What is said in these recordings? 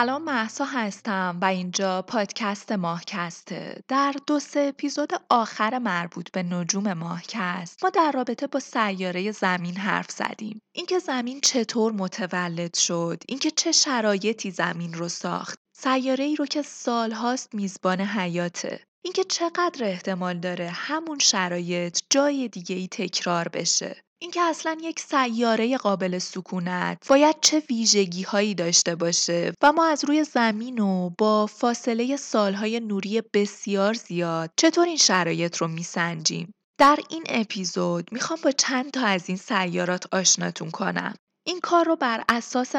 سلام محسا هستم و اینجا پادکست ماهکسته. در دو سه اپیزود آخر مربوط به نجوم ماهکست ما در رابطه با سیاره زمین حرف زدیم. اینکه زمین چطور متولد شد اینکه چه شرایطی زمین رو ساخت. سیاره ای رو که سالهاست میزبان حیاته. اینکه چقدر احتمال داره همون شرایط جای دیگه ای تکرار بشه. اینکه اصلا یک سیاره قابل سکونت باید چه ویژگی هایی داشته باشه و ما از روی زمین و با فاصله سالهای نوری بسیار زیاد چطور این شرایط رو میسنجیم در این اپیزود می‌خوام با چند تا از این سیارات آشناتون کنم این کار رو بر اساس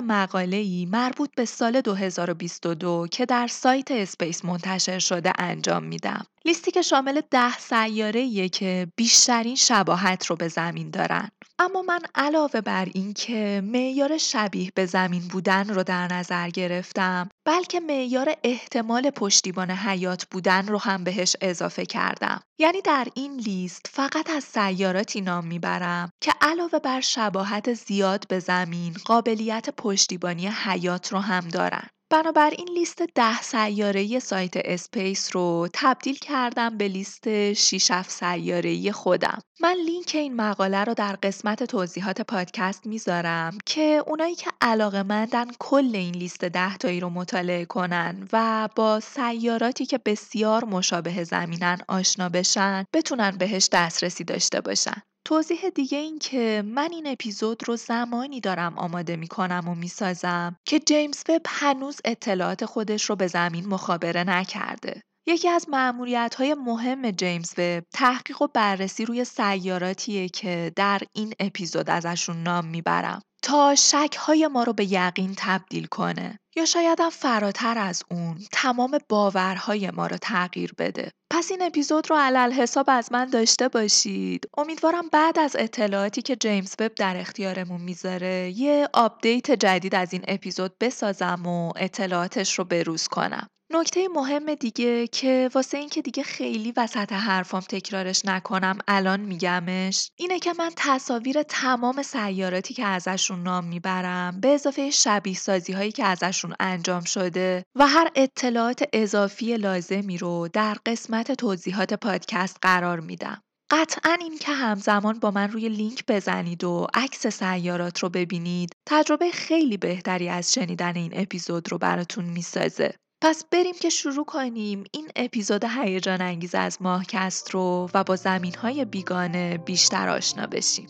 ای مربوط به سال 2022 که در سایت اسپیس منتشر شده انجام میدم. لیستی که شامل ده سیاره که بیشترین شباهت رو به زمین دارن. اما من علاوه بر این که معیار شبیه به زمین بودن رو در نظر گرفتم بلکه معیار احتمال پشتیبان حیات بودن رو هم بهش اضافه کردم یعنی در این لیست فقط از سیاراتی نام می‌برم که علاوه بر شباهت زیاد به زمین قابلیت پشتیبانی حیات رو هم دارن بنابراین لیست ده سیاره سایت اسپیس رو تبدیل کردم به لیست 6 7 سیاره خودم. من لینک این مقاله رو در قسمت توضیحات پادکست می‌ذارم که اونایی که علاقه مندن کل این لیست ده تایی رو مطالعه کنن و با سیاراتی که بسیار مشابه زمینن آشنا بشن بتونن بهش دسترسی داشته باشن. توضیح دیگه این که من این اپیزود رو زمانی دارم آماده می کنم و می سازم که جیمز وب هنوز اطلاعات خودش رو به زمین مخابره نکرده. یکی از ماموریت های مهم جیمز وب تحقیق و بررسی روی سیاراتیه که در این اپیزود ازشون نام می‌برم تا شک های ما رو به یقین تبدیل کنه. یا شاید هم فراتر از اون تمام باورهای ما رو تغییر بده. پس این اپیزود رو علی‌الحساب از من داشته باشید. امیدوارم بعد از اطلاعاتی که جیمز وب در اختیارمون می‌ذاره یه آپدیت جدید از این اپیزود بسازم و اطلاعاتش رو بروز کنم. نکته مهم دیگه که واسه اینکه دیگه خیلی وسط حرفام تکرارش نکنم الان میگمش اینه که من تصاویر تمام سیاراتی که ازشون نام می‌برم به اضافه شبیه سازی هایی که ازشون انجام شده و هر اطلاعات اضافی لازمی رو در قسمت توضیحات پادکست قرار میدم. قطعا این که همزمان با من روی لینک بزنید و عکس سیارات رو ببینید تجربه خیلی بهتری از شنیدن این اپیزود رو براتون می‌سازه. پس بریم که شروع کنیم این اپیزود هیجان انگیز از ماهکست رو و با زمین های بیگانه بیشتر آشنا بشیم.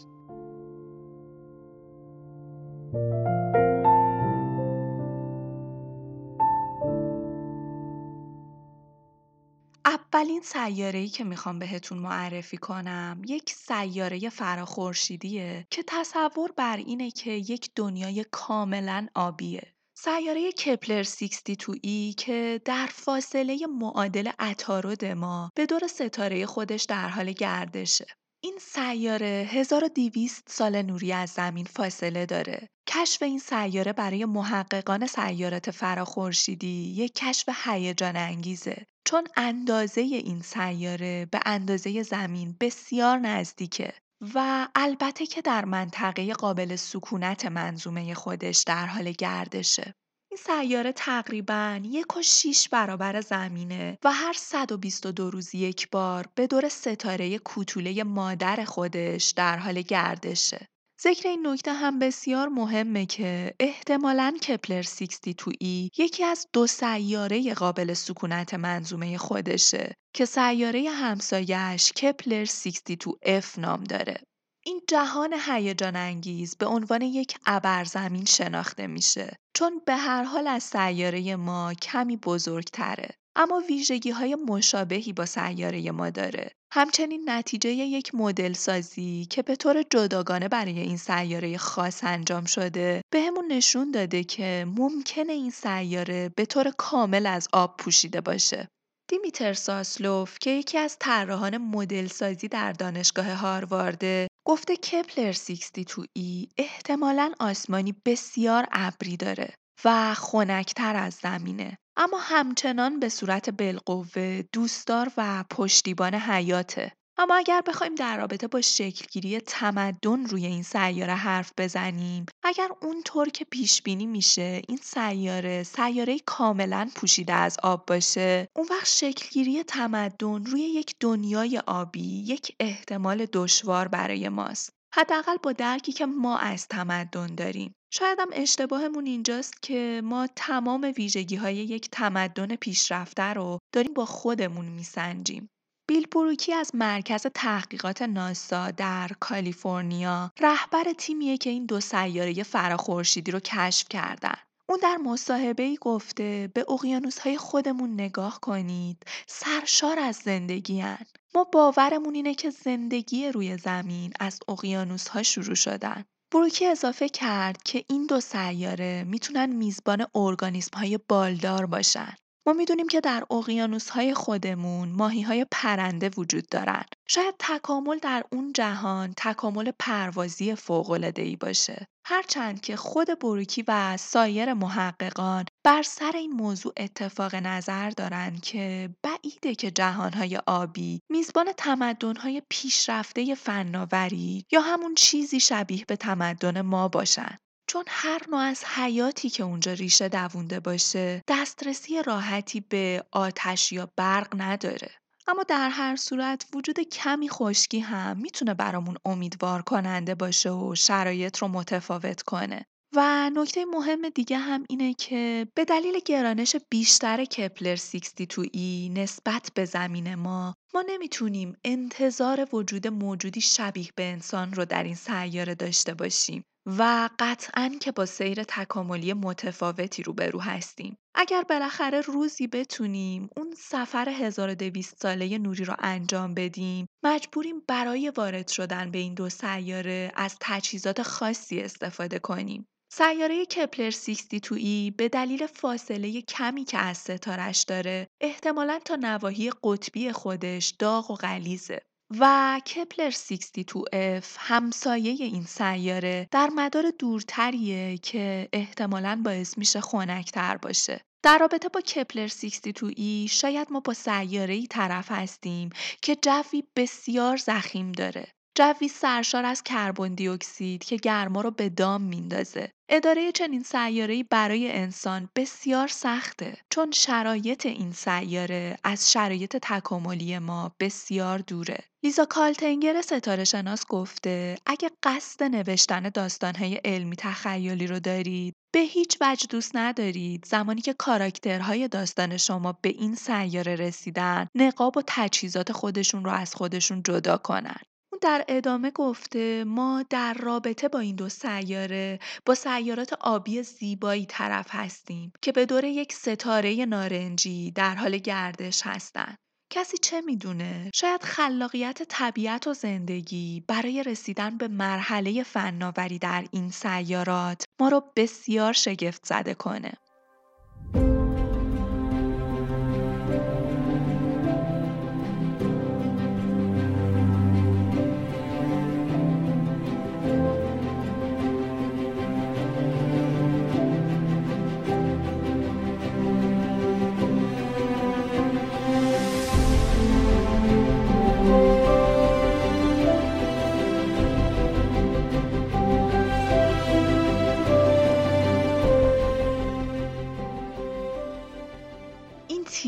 اولین سیاره‌ای که می‌خوام بهتون معرفی کنم یک سیاره فراخورشیدیه که تصور بر اینه که یک دنیای کاملا آبیه سیاره کپلر 62 ای که در فاصله معادل عطارد ما به دور ستاره خودش در حال گردشه. این سیاره 1200 سال نوری از زمین فاصله داره. کشف این سیاره برای محققان سیارات فراخورشیدی یک کشف هیجان انگیزه چون اندازه این سیاره به اندازه زمین بسیار نزدیکه و البته که در منطقه قابل سکونت منظومه خودش در حال گردشه. این سیاره تقریبا یک و شیش برابر زمینه و هر 122 روز یک بار به دور ستاره کوتوله مادر خودش در حال گردشه. ذکر این نکته هم بسیار مهمه که احتمالاً کپلر 62 ای یکی از دو سیاره قابل سکونت منظومه خودشه که سیاره همسایش کپلر 62 F نام داره. این جهان هیجان انگیز به عنوان یک ابرزمین شناخته میشه. چون به هر حال از سیاره ما کمی بزرگتره. اما ویژگی های مشابهی با سیاره ما داره. همچنین نتیجه یک مدل سازی که به طور جداگانه برای این سیاره خاص انجام شده به همون نشون داده که ممکنه این سیاره به طور کامل از آب پوشیده باشه. دیمیتر ساسلوف که یکی از طراحان مدل سازی در دانشگاه هاروارد گفته کپلر 62 ای احتمالاً آسمانی بسیار ابری داره و خنکتر از زمینه. اما همچنان به صورت بالقوه دوستدار و پشتیبان حیاته. اما اگر بخوایم در رابطه با شکلگیری تمدن روی این سیاره حرف بزنیم اگر اونطور که پیش بینی میشه این سیاره سیاره کاملا پوشیده از آب باشه. اون وقت شکلگیری تمدن روی یک دنیای آبی یک احتمال دشوار برای ماست. حداقل با درکی که ما از تمدن داریم. شاید هم اشتباهمون اینجاست که ما تمام ویژگی های یک تمدن پیشرفته رو داریم با خودمون میسنجیم. بیل بروکی از مرکز تحقیقات ناسا در کالیفرنیا رهبر تیمیه که این دو سیاره فراخورشیدی رو کشف کردن. اون در مصاحبه ای گفته به اقیانوس های خودمون نگاه کنید سرشار از زندگی هن. ما باورمون اینه که زندگی روی زمین از اقیانوس ها شروع شدن. بروکی اضافه کرد که این دو سیاره می‌تونن میزبان ارگانیسم های بالدار باشن. ما می‌دونیم که در های خودمون های پرنده وجود دارن. شاید تکامل در اون جهان تکامل پروازی ای باشه. هرچند که خود بروکی و سایر محققان بر سر این موضوع اتفاق نظر دارن که بعیده که جهانهای آبی میزبان تمدنهای پیشرفته فناوری یا همون چیزی شبیه به تمدن ما باشن. چون هر نوع از حیاتی که اونجا ریشه دوونده باشه دسترسی راحتی به آتش یا برق نداره. اما در هر صورت وجود کمی خشکی هم می‌تونه برامون امیدوار کننده باشه و شرایط رو متفاوت کنه. و نکته مهم دیگه هم اینه که به دلیل گرانش بیشتر کپلر 62 نسبت به زمین ما ما نمی‌تونیم انتظار وجود موجودی شبیه به انسان رو در این سیاره داشته باشیم و قطعا که با سیر تکاملی متفاوتی روبرو هستیم. اگر بالاخره روزی بتونیم اون سفر 1200 ساله نوری رو انجام بدیم، مجبوریم برای وارد شدن به این دو سیاره از تجهیزات خاصی استفاده کنیم. سیاره کپلر 62 به دلیل فاصله کمی که از ستارش داره احتمالا تا نواحی قطبی خودش داغ و غلیزه و کپلر 62F همسایه این سیاره در مدار دورتریه که احتمالاً باعث میشه خنکتر باشه. در رابطه با کپلر 62e شاید ما با سیاره ای طرف هستیم که جوی بسیار زخیم داره. جوی سرشار از کربن دی اکسید که گرما رو به دام میندازه. اداره چنین سیاره‌ای برای انسان بسیار سخته چون شرایط این سیاره از شرایط تکاملی ما بسیار دوره. لیزا کالتنگر ستاره شناس گفته اگه قصد نوشتن داستانهای علمی تخیلی رو دارید به هیچ وجه دوست ندارید زمانی که کاراکترهای داستان شما به این سیاره رسیدن نقاب و تجهیزات خودشون رو از خودشون جدا کنن. در ادامه گفته ما در رابطه با این دو سیاره با سیارات آبی زیبایی طرف هستیم که به دور یک ستاره نارنجی در حال گردش هستند. کسی چه می‌دونه؟ شاید خلاقیت طبیعت و زندگی برای رسیدن به مرحله فناوری در این سیارات ما رو بسیار شگفت زده کنه.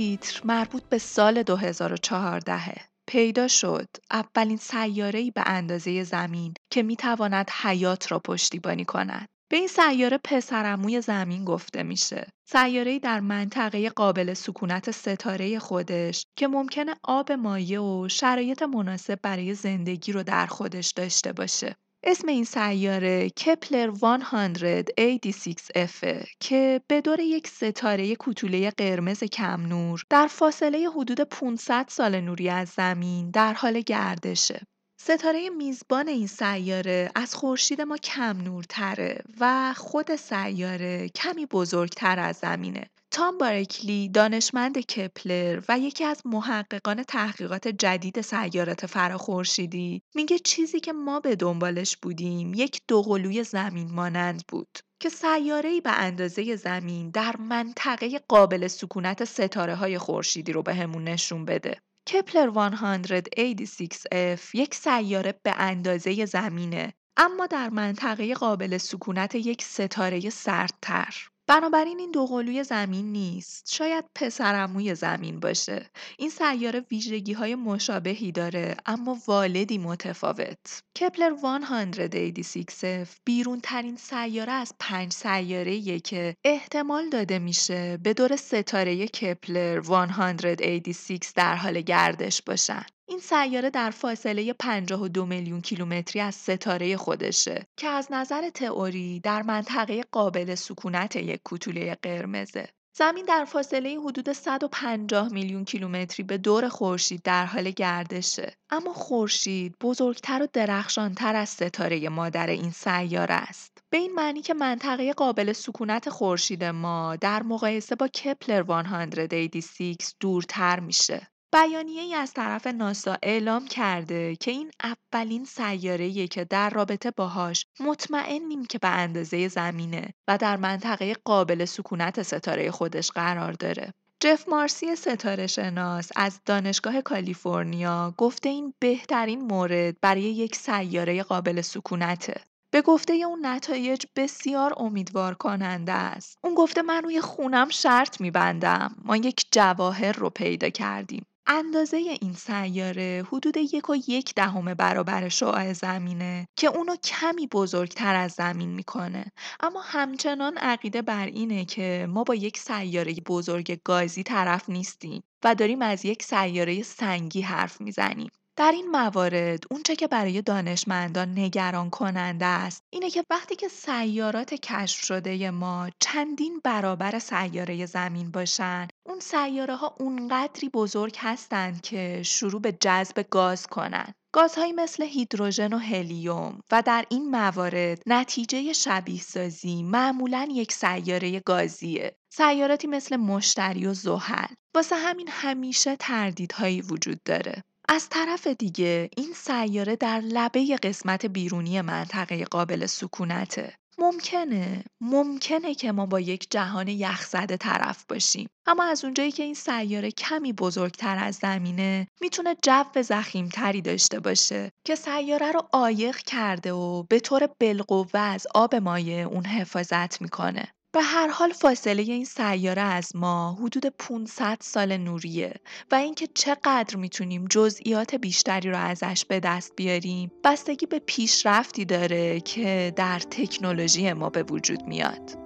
تیتر مربوط به سال 2014 پیدا شد اولین سیاره‌ای به اندازه زمین که می‌تواند حیات را پشتیبانی کند. به این سیاره پسرموی زمین گفته میشه. سیاره‌ای در منطقه قابل سکونت ستاره خودش که ممکنه آب مایع و شرایط مناسب برای زندگی رو در خودش داشته باشه. اسم این سیاره کپلر 186F که به دور یک ستاره کوتوله قرمز کم نور در فاصله حدود 500 سال نوری از زمین در حال گردشه. ستاره میزبان این سیاره از خورشید ما کم نورتره و خود سیاره کمی بزرگتر از زمینه. تام بارکلی دانشمند کپلر و یکی از محققان تحقیقات جدید سیارات فراخورشیدی میگه چیزی که ما به دنبالش بودیم یک دوقلوی زمین مانند بود که سیاره‌ای به اندازه زمین در منطقه قابل سکونت ستاره های خورشیدی رو بهمون به نشون بده. کپلر 186F یک سیاره به اندازه زمینه اما در منطقه قابل سکونت یک ستاره سردتر. بنابراین این دوقلوی زمین نیست. شاید پسرعموی زمین باشه. این سیاره ویژگی های مشابهی داره اما والدی متفاوت. کپلر 186F بیرون ترین سیاره از پنج سیاره که احتمال داده میشه به دور ستاره کپلر 186 در حال گردش باشن. این سیاره در فاصله 52 میلیون کیلومتری از ستاره خودشه که از نظر تئوری در منطقه قابل سکونت یک کوتوله قرمزه. زمین در فاصله حدود 150 میلیون کیلومتری به دور خورشید در حال گردشه. اما خورشید بزرگتر و درخشانتر از ستاره مادر این سیاره است. به این معنی که منطقه قابل سکونت خورشید ما در مقایسه با کپلر 186 دورتر میشه. ای از طرف ناسا اعلام کرده که این اولین سیاره‌ایه که در رابطه باهاش مطمئنیم که به اندازه زمینه و در منطقه قابل سکونت ستاره خودش قرار داره. جف مارسی ستاره شناس از دانشگاه کالیفرنیا گفته این بهترین مورد برای یک سیاره قابل سکونته. به گفته اون نتایج بسیار امیدوار کننده است. اون گفته من روی خونم شرط میبندم. ما یک جواهر رو پیدا کردیم. اندازه این سیاره حدود یک و یک دهم برابر شعاع زمینه که اونو کمی بزرگتر از زمین می‌کنه. اما همچنان عقیده بر اینه که ما با یک سیاره بزرگ گازی طرف نیستیم و داریم از یک سیاره سنگی حرف می‌زنیم. در این موارد اونچه که برای دانشمندان نگران کننده است اینه که وقتی که سیارات کشف شده ما چندین برابر سیاره زمین باشن اون سیاره ها اونقدری بزرگ هستند که شروع به جذب گاز کنن. گازهایی مثل هیدروژن و هلیوم و در این موارد نتیجه شبیه سازی معمولا یک سیاره گازیه. سیاراتی مثل مشتری و زحل. واسه همین همیشه تردیدهایی وجود داره. از طرف دیگه این سیاره در لبه قسمت بیرونی منطقه قابل سکونته. ممکنه ممکنه که ما با یک جهان یخزده طرف باشیم اما از اونجایی که این سیاره کمی بزرگتر از زمینه می‌تونه جو زخیمتری داشته باشه که سیاره رو عایق کرده و به طور بالقوه از آب مایع اون حفاظت می‌کنه به هر حال فاصله این سیاره از ما حدود 500 سال نوریه و اینکه چقدر می‌تونیم جزئیات بیشتری رو ازش به دست بیاریم بستگی به پیشرفتی داره که در تکنولوژی ما به وجود میاد.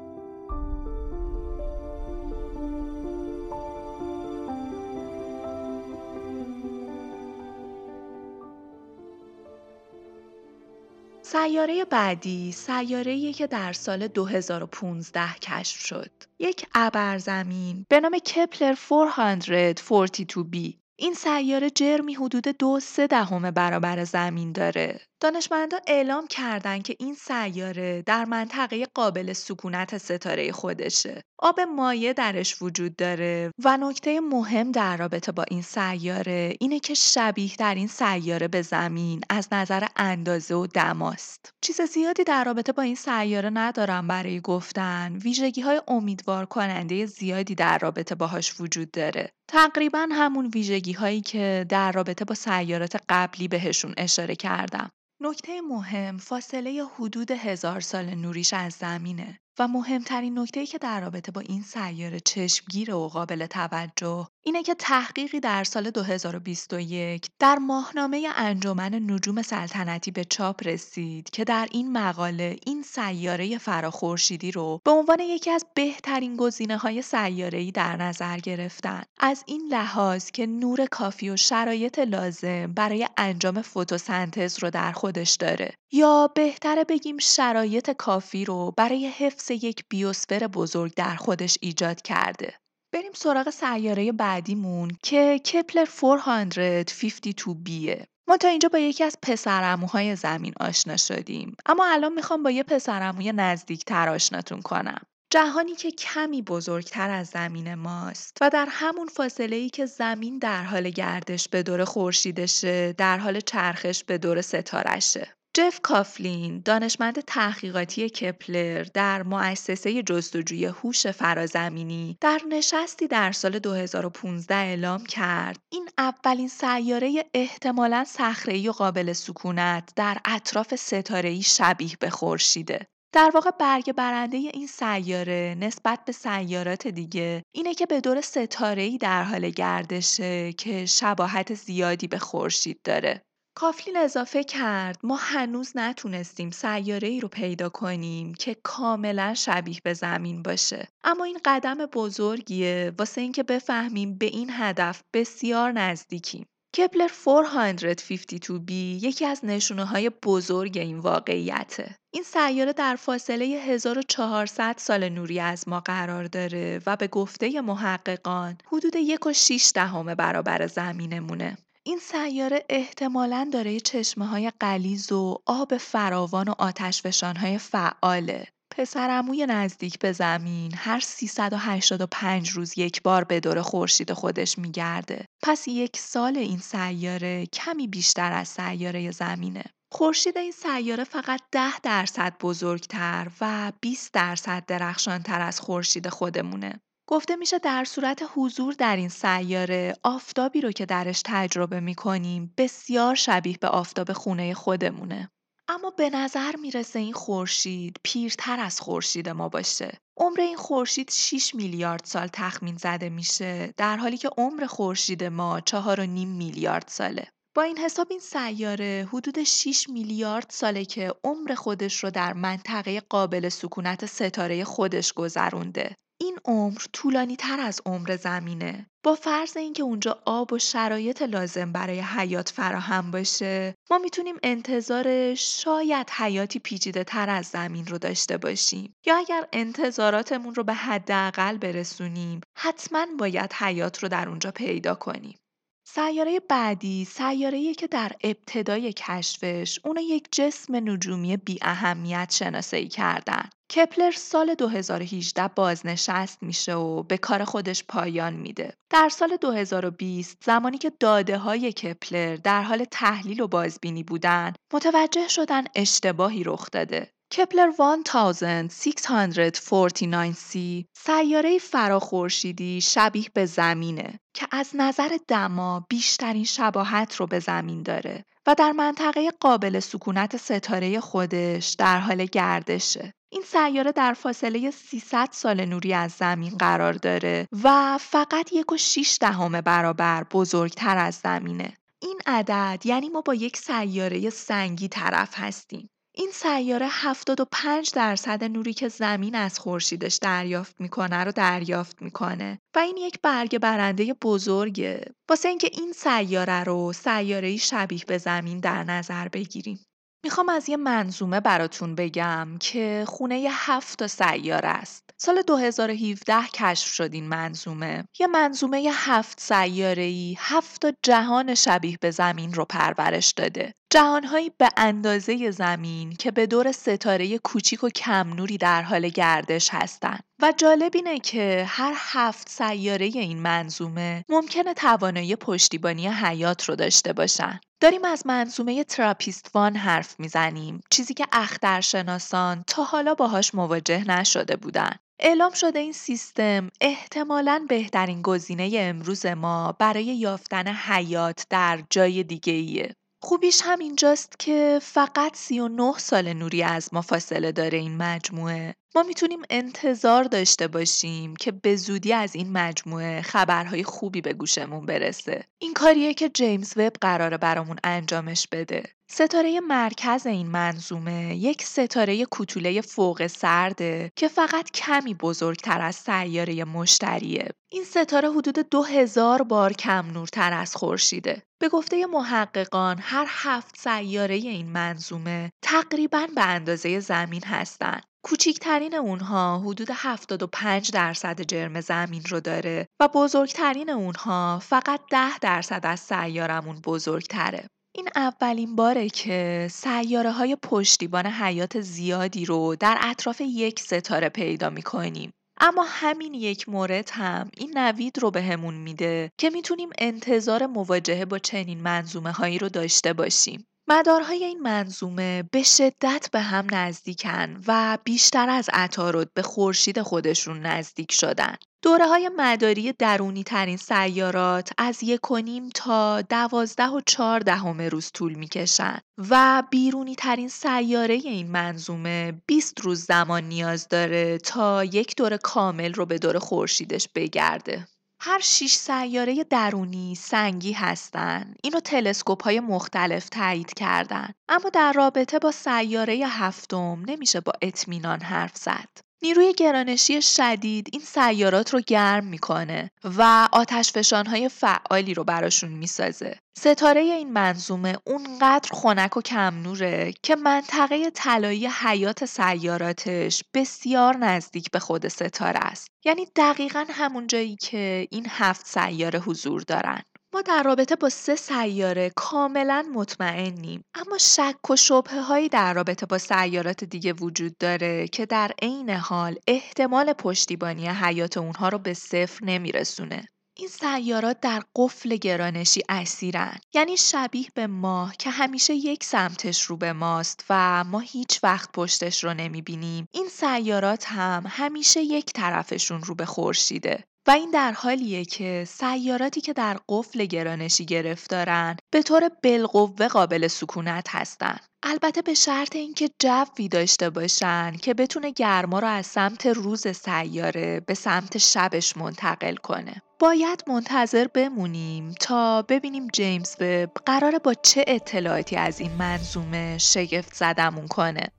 سیاره بعدی سیاره که در سال 2015 کشف شد. یک ابرزمین به نام کپلر 442b این سیاره جرمی حدود دو سه دهم برابر زمین داره دانشمندان اعلام کردند که این سیاره در منطقه قابل سکونت ستاره خودشه. آب مایع درش وجود داره و نکته مهم در رابطه با این سیاره اینه که شبیه در این سیاره به زمین از نظر اندازه و دماست. چیز زیادی در رابطه با این سیاره ندارم برای گفتن. ویژگی های امیدوار کننده زیادی در رابطه باهاش وجود داره. تقریبا همون ویژگی هایی که در رابطه با سیارات قبلی بهشون اشاره کردم. نکته مهم فاصله حدود هزار سال نوریش از زمینه. و مهمترین نکته که در رابطه با این سیاره چشمگیر و قابل توجه اینه که تحقیقی در سال 2021 در ماهنامه انجمن نجوم سلطنتی به چاپ رسید که در این مقاله این سیاره فراخورشیدی رو به عنوان یکی از بهترین گزینه های سیاره در نظر گرفتن. از این لحاظ که نور کافی و شرایط لازم برای انجام فتوسنتز رو در خودش داره. یا بهتره بگیم شرایط کافی رو برای حفظ یک بیوسفر بزرگ در خودش ایجاد کرده. بریم سراغ سیاره بعدیمون که کپلر 452 بیه. ما تا اینجا با یکی از پسرعموهای زمین آشنا شدیم اما الان می‌خوام با یه پسرعموی نزدیکتر آشناتون کنم. جهانی که کمی بزرگتر از زمین ماست و در همون فاصله ای که زمین در حال گردش به دور خورشیدشه در حال چرخش به دور ستارشه جف کافلین دانشمند تحقیقاتی کپلر در مؤسسه جستجوی هوش فرازمینی در نشستی در سال 2015 اعلام کرد این اولین سیاره احتمالا صخره‌ای و قابل سکونت در اطراف ستاره‌ای شبیه به خورشیده در واقع برگ برنده این سیاره نسبت به سیارات دیگه اینه که به دور ستاره‌ای در حال گردشه که شباهت زیادی به خورشید داره. کافلین اضافه کرد ما هنوز نتونستیم سیاره ای رو پیدا کنیم که کاملا شبیه به زمین باشه اما این قدم بزرگیه واسه اینکه بفهمیم به این هدف بسیار نزدیکیم کپلر 452b یکی از نشونه های بزرگ این واقعیته. این سیاره در فاصله 1400 سال نوری از ما قرار داره و به گفته محققان حدود یک و دهم برابر زمینمونه. این سیاره احتمالاً داره چشمه های قلیز و آب فراوان و آتش های فعاله. پسرعموی نزدیک به زمین هر 385 روز یک بار به دور خورشید خودش میگرده. پس یک سال این سیاره کمی بیشتر از سیاره زمینه. خورشید این سیاره فقط 10 درصد بزرگتر و 20 درصد درخشانتر از خورشید خودمونه. گفته میشه در صورت حضور در این سیاره آفتابی رو که درش تجربه می‌کنیم بسیار شبیه به آفتاب خونه خودمونه. اما به نظر می‌رسه این خورشید پیرتر از خورشید ما باشه. عمر این خورشید 6 میلیارد سال تخمین زده میشه در حالی که عمر خورشید ما 4.5 میلیارد ساله. با این حساب این سیاره حدود 6 میلیارد ساله که عمر خودش رو در منطقه قابل سکونت ستاره خودش گذرونده. این عمر طولانی تر از عمر زمینه. با فرض اینکه اونجا آب و شرایط لازم برای حیات فراهم باشه، ما می‌تونیم انتظار شاید حیاتی پیچیده تر از زمین رو داشته باشیم. یا اگر انتظاراتمون رو به حداقل برسونیم، حتما باید حیات رو در اونجا پیدا کنیم. سیاره بعدی سیاره‌ای که در ابتدای کشفش اون یک جسم نجومی بی اهمیت شناسایی کردن. کپلر سال 2018 بازنشست میشه و به کار خودش پایان میده. در سال 2020 زمانی که داده های کپلر در حال تحلیل و بازبینی بودن متوجه شدن اشتباهی رخ داده. کپلر 1649c سیاره فراخورشیدی شبیه به زمینه که از نظر دما بیشترین شباهت رو به زمین داره و در منطقه قابل سکونت ستاره خودش در حال گردشه. این سیاره در فاصله 300 سال نوری از زمین قرار داره و فقط یک و شیش دهم برابر بزرگتر از زمینه. این عدد یعنی ما با یک سیاره سنگی طرف هستیم. این سیاره 75 درصد نوری که زمین از خورشیدش دریافت می‌کنه رو دریافت می‌کنه و این یک برگ برنده بزرگه واسه اینکه این سیاره رو سیاره شبیه به زمین در نظر بگیریم می‌خوام از یه منظومه براتون بگم که خونه هفت تا سیاره است. سال 2017 کشف شد این منظومه. یه منظومه هفت سیاره‌ای هفت تا جهان شبیه به زمین رو پرورش داده. جهانهایی به اندازه زمین که به دور ستاره کوچیک و کم نوری در حال گردش هستند. و جالب اینه که هر هفت سیاره این منظومه ممکنه توانایی پشتیبانی حیات رو داشته باشن. داریم از منظومه تراپیست وان حرف می‌زنیم چیزی که اخترشناسان تا حالا باهاش مواجه نشده بودن. اعلام شده این سیستم احتمالاً بهترین گزینه امروز ما برای یافتن حیات در جای دیگه ایه. خوبیش هم اینجاست که فقط 39 سال نوری از ما فاصله داره این مجموعه. ما می‌تونیم انتظار داشته باشیم که به زودی از این مجموعه خبرهای خوبی به گوشمون برسه. این کاریه که جیمز وب قراره برامون انجامش بده. ستاره مرکز این منظومه یک ستاره کوتوله فوق سرده که فقط کمی بزرگتر از سیاره مشتریه. این ستاره حدود دو هزار بار کم نورتر از خورشیده. به گفته محققان هر هفت سیاره این منظومه تقریبا به اندازه زمین هستند. کوچکترین اونها حدود 75 درصد جرم زمین رو داره و بزرگترین اونها فقط 10 درصد از سیارمون بزرگتره. این اولین باره که سیاره های پشتیبان حیات زیادی رو در اطراف یک ستاره پیدا می کنیم. اما همین یک مورد هم این نوید رو بهمون میده که می‌تونیم انتظار مواجهه با چنین منظومه هایی رو داشته باشیم. مدارهای این منظومه به شدت به هم نزدیکن و بیشتر از عطارد به خورشید خودشون نزدیک شدن. دوره های مداری درونی ترین سیارات از یک و تا دوازده و چهار دهم روز طول می‌کشن و بیرونی ترین سیاره این منظومه 20 روز زمان نیاز داره تا یک دور کامل رو به دور خورشیدش بگرده. هر شیش سیاره درونی سنگی هستند. اینو تلسکوپ های مختلف تایید کردن. اما در رابطه با سیاره هفتم نمیشه با اطمینان حرف زد. نیروی گرانشی شدید این سیارات رو گرم می‌کنه و آتش های فعالی رو براشون می‌سازه. ستاره این منظومه اونقدر خنک و کم نوره که منطقه طلایی حیات سیاراتش بسیار نزدیک به خود ستاره است. یعنی دقیقا همون جایی که این هفت سیاره حضور دارن. ما در رابطه با سه سیاره کاملا مطمئنیم اما شک و شبه هایی در رابطه با سیارات دیگه وجود داره که در عین حال احتمال پشتیبانی حیات اونها رو به صفر نمیرسونه. این سیارات در قفل گرانشی اسیرن یعنی شبیه به ماه که همیشه یک سمتش رو به ماست و ما هیچ وقت پشتش رو نمی‌بینیم. این سیارات هم همیشه یک طرفشون رو به خورشیده. و این در حالیه که سیاراتی که در قفل گرانشی گرفتارن به طور بالقوه قابل سکونت هستن. البته به شرط اینکه جوی داشته باشن که بتونه گرما رو از سمت روز سیاره به سمت شبش منتقل کنه. باید منتظر بمونیم تا ببینیم جیمز وب قراره با چه اطلاعاتی از این منظومه شگفت زدمون کنه.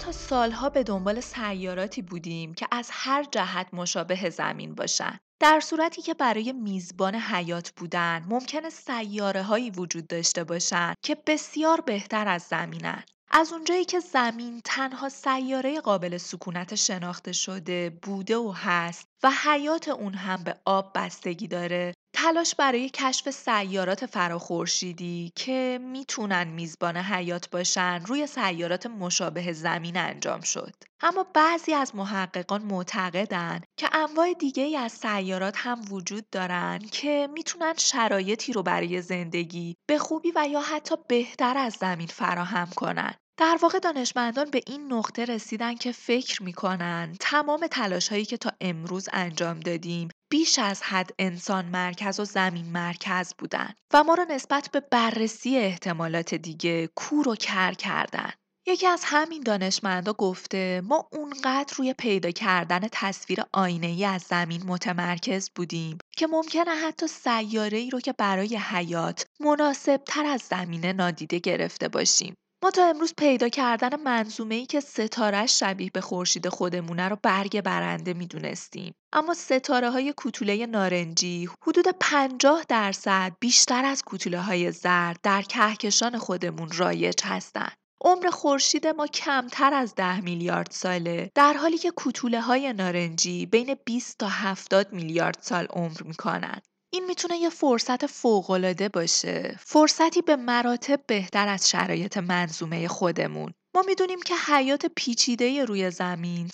تا سالها به دنبال سیاراتی بودیم که از هر جهت مشابه زمین باشن. در صورتی که برای میزبان حیات بودن ممکنه سیاره هایی وجود داشته باشن که بسیار بهتر از زمینن. از اونجایی که زمین تنها سیاره قابل سکونت شناخته شده بوده و هست و حیات اون هم به آب بستگی داره تلاش برای کشف سیارات فراخورشیدی که می‌تونن میزبان حیات باشن روی سیارات مشابه زمین انجام شد. اما بعضی از محققان معتقدن که انواع دیگه ای از سیارات هم وجود دارن که می‌تونن شرایطی رو برای زندگی به خوبی و یا حتی بهتر از زمین فراهم کنن. در واقع دانشمندان به این نقطه رسیدن که فکر می‌کنن تمام تلاش هایی که تا امروز انجام دادیم بیش از حد انسان مرکز و زمین مرکز بودن و ما را نسبت به بررسی احتمالات دیگه کور و کر کردن. یکی از همین دانشمندا گفته ما اونقدر روی پیدا کردن تصویر آینه ای از زمین متمرکز بودیم که ممکنه حتی سیاره ای رو که برای حیات مناسب تر از زمینه نادیده گرفته باشیم. ما تا امروز پیدا کردن منظومه ای که ستارش شبیه به خورشید خودمونه رو برگ برنده می‌دونستیم. اما ستاره های کوتوله نارنجی حدود 50 درصد بیشتر از کوتوله های زرد در کهکشان خودمون رایج هستند. عمر خورشید ما کمتر از 10 میلیارد ساله در حالی که کوتوله های نارنجی بین 20 تا 70 میلیارد سال عمر می‌کنند. این می‌تونه یه فرصت فوقالعاده باشه. فرصتی به مراتب بهتر از شرایط منظومه خودمون. ما می‌دونیم که حیات پیچیده روی زمین 3.5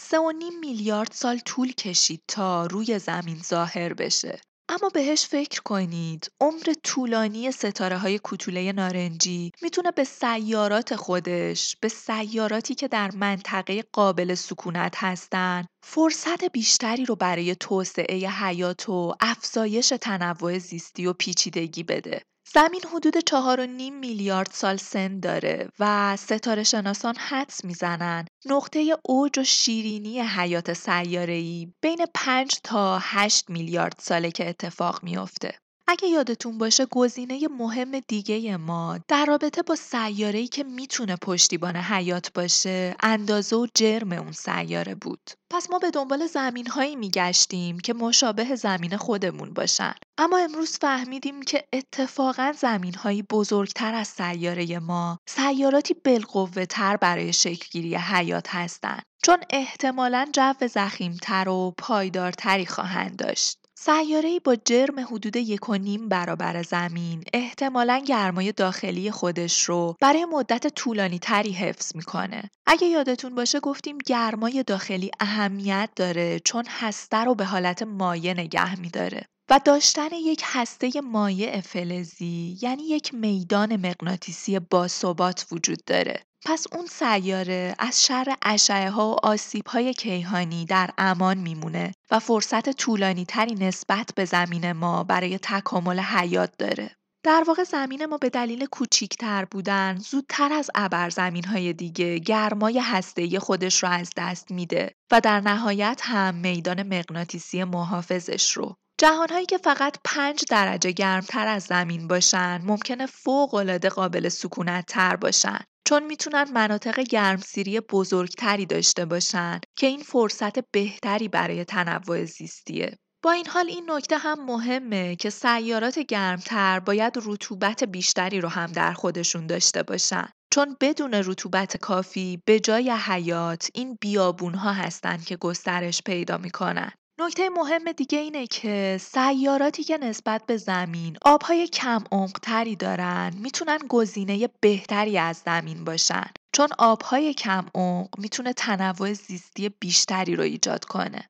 میلیارد سال طول کشید تا روی زمین ظاهر بشه. اما بهش فکر کنید. عمر طولانی ستاره های کوتوله نارنجی می‌تونه به سیارات خودش به سیاراتی که در منطقه قابل سکونت هستن فرصت بیشتری رو برای توسعه حیات و افزایش تنوع زیستی و پیچیدگی بده. زمین حدود 4.5 میلیارد سال سن داره و ستاره شناسان حدس می‌زنن نقطه اوج و شیرینی حیات سیاره‌ای بین 5 تا 8 میلیارد ساله که اتفاق میافته. اگه یادتون باشه گزینه مهم دیگه ما در رابطه با سیاره‌ای که می‌تونه پشتیبان حیات باشه اندازه و جرم اون سیاره بود. پس ما به دنبال زمین هایی میگشتیم که مشابه زمین خودمون باشن. اما امروز فهمیدیم که اتفاقا زمین هایی بزرگتر از سیاره ما سیاراتی بالقوه تر برای شکلگیری حیات هستند. چون احتمالا جو زخیمتر و پایدارتری خواهند داشت. سیاره با جرم حدود یک و نیم برابر زمین احتمالا گرمای داخلی خودش رو برای مدت طولانی تری حفظ می‌کنه. اگه یادتون باشه گفتیم گرمای داخلی اهمیت داره چون هسته رو به حالت مایع نگه میداره. و داشتن یک هسته مایع فلزی یعنی یک میدان مغناطیسی باثبات وجود داره پس اون سیاره از شر اشعه ها و آسیب های کیهانی در امان میمونه و فرصت طولانی تری نسبت به زمین ما برای تکامل حیات داره. در واقع زمین ما به دلیل کوچیکتر بودن زودتر از ابرزمین های دیگه گرمای هسته‌ای خودش رو از دست میده و در نهایت هم میدان مغناطیسی محافظش رو. جهانهایی که فقط پنج درجه گرمتر از زمین باشن ممکنه فوق قابل سکونت تر باشن چون می‌تونن مناطق گرمسیری بزرگتری داشته باشن که این فرصت بهتری برای تنوع زیستیه. با این حال این نکته هم مهمه که سیارات گرمتر باید رطوبت بیشتری رو هم در خودشون داشته باشن. چون بدون رطوبت کافی به جای حیات این بیابون ها هستن که گسترش پیدا می‌کنن. نکته مهم دیگه اینه که سیاراتی که نسبت به زمین آبهای کم عمقتری دارن می‌تونن گزینه بهتری از زمین باشن چون آبهای کم عمق می‌تونه تنوع زیستی بیشتری رو ایجاد کنه.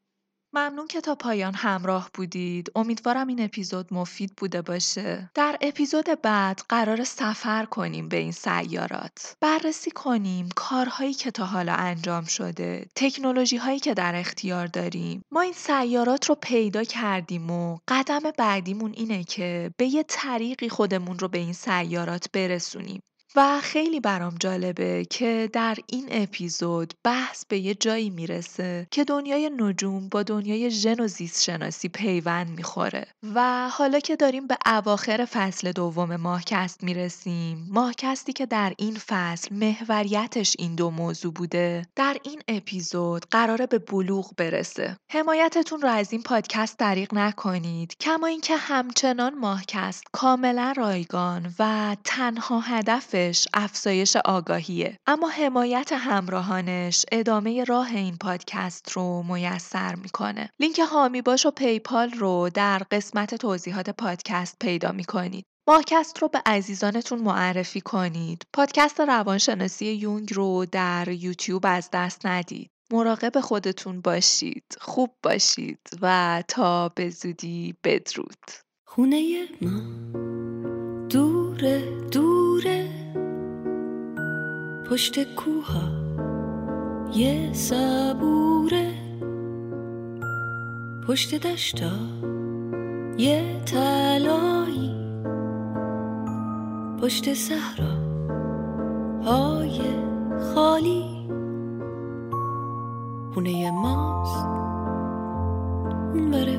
ممنون که تا پایان همراه بودید. امیدوارم این اپیزود مفید بوده باشه. در اپیزود بعد قرار سفر کنیم به این سیارات. بررسی کنیم کارهایی که تا حالا انجام شده، تکنولوژی هایی که در اختیار داریم. ما این سیارات رو پیدا کردیم و قدم بعدیمون اینه که به یه طریقی خودمون رو به این سیارات برسونیم. و خیلی برام جالبه که در این اپیزود بحث به یه جایی می‌رسه که دنیای نجوم با دنیای ژن و زیست شناسی پیوند می‌خوره. و حالا که داریم به اواخر فصل دوم ماهکست می‌رسیم ماهکستی که در این فصل محوریتش این دو موضوع بوده در این اپیزود قراره به بلوغ برسه. حمایتتون رو از این پادکست دریغ نکنید کما اینکه همچنان ماهکست کاملا رایگان و تنها هدف افزایش آگاهیه اما حمایت همراهانش ادامه راه این پادکست رو میسر می‌کنه لینک هامی باش و پیپال رو در قسمت توضیحات پادکست پیدا می‌کنید ماکست رو به عزیزانتون معرفی کنید. پادکست روانشناسی یونگ رو در یوتیوب از دست ندید. مراقب خودتون باشید. خوب باشید و تا به زودی بدرود. خونه ما دوره دوره پشت کوها. یه صبوره. پشت دشتا. یه تلایی پشت صحرا. های خالی. خونه ماست. اون بره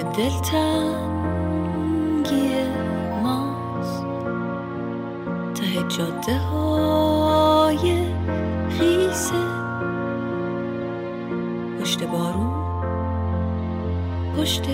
اونور دلتنگی ماست. ته جاده های خیسه. پشت بارون پشت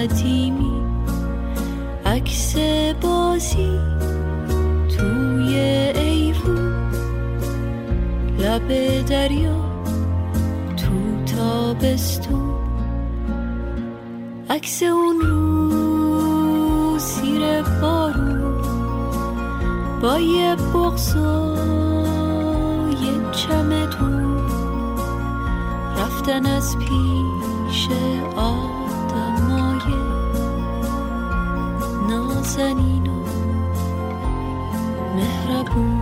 قدیمی عکس بازی توی ایوون لب دریا تو تابستون. عکس اون رو سیر بارون با یه بغز و یه چمدون. رفتن از پیش نازنین و مهربون.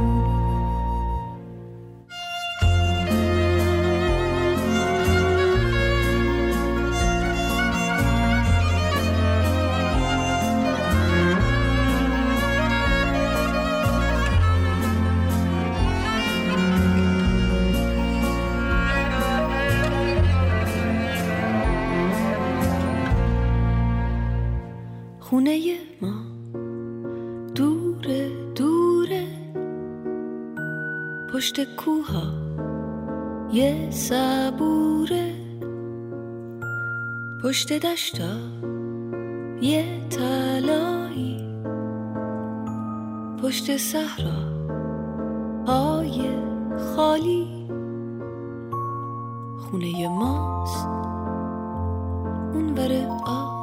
خونه ما. پشت کوها یه صبوره. پشت دشتا یه تلایی پشت صحرا های خالی. خونه ماست اون بره آب.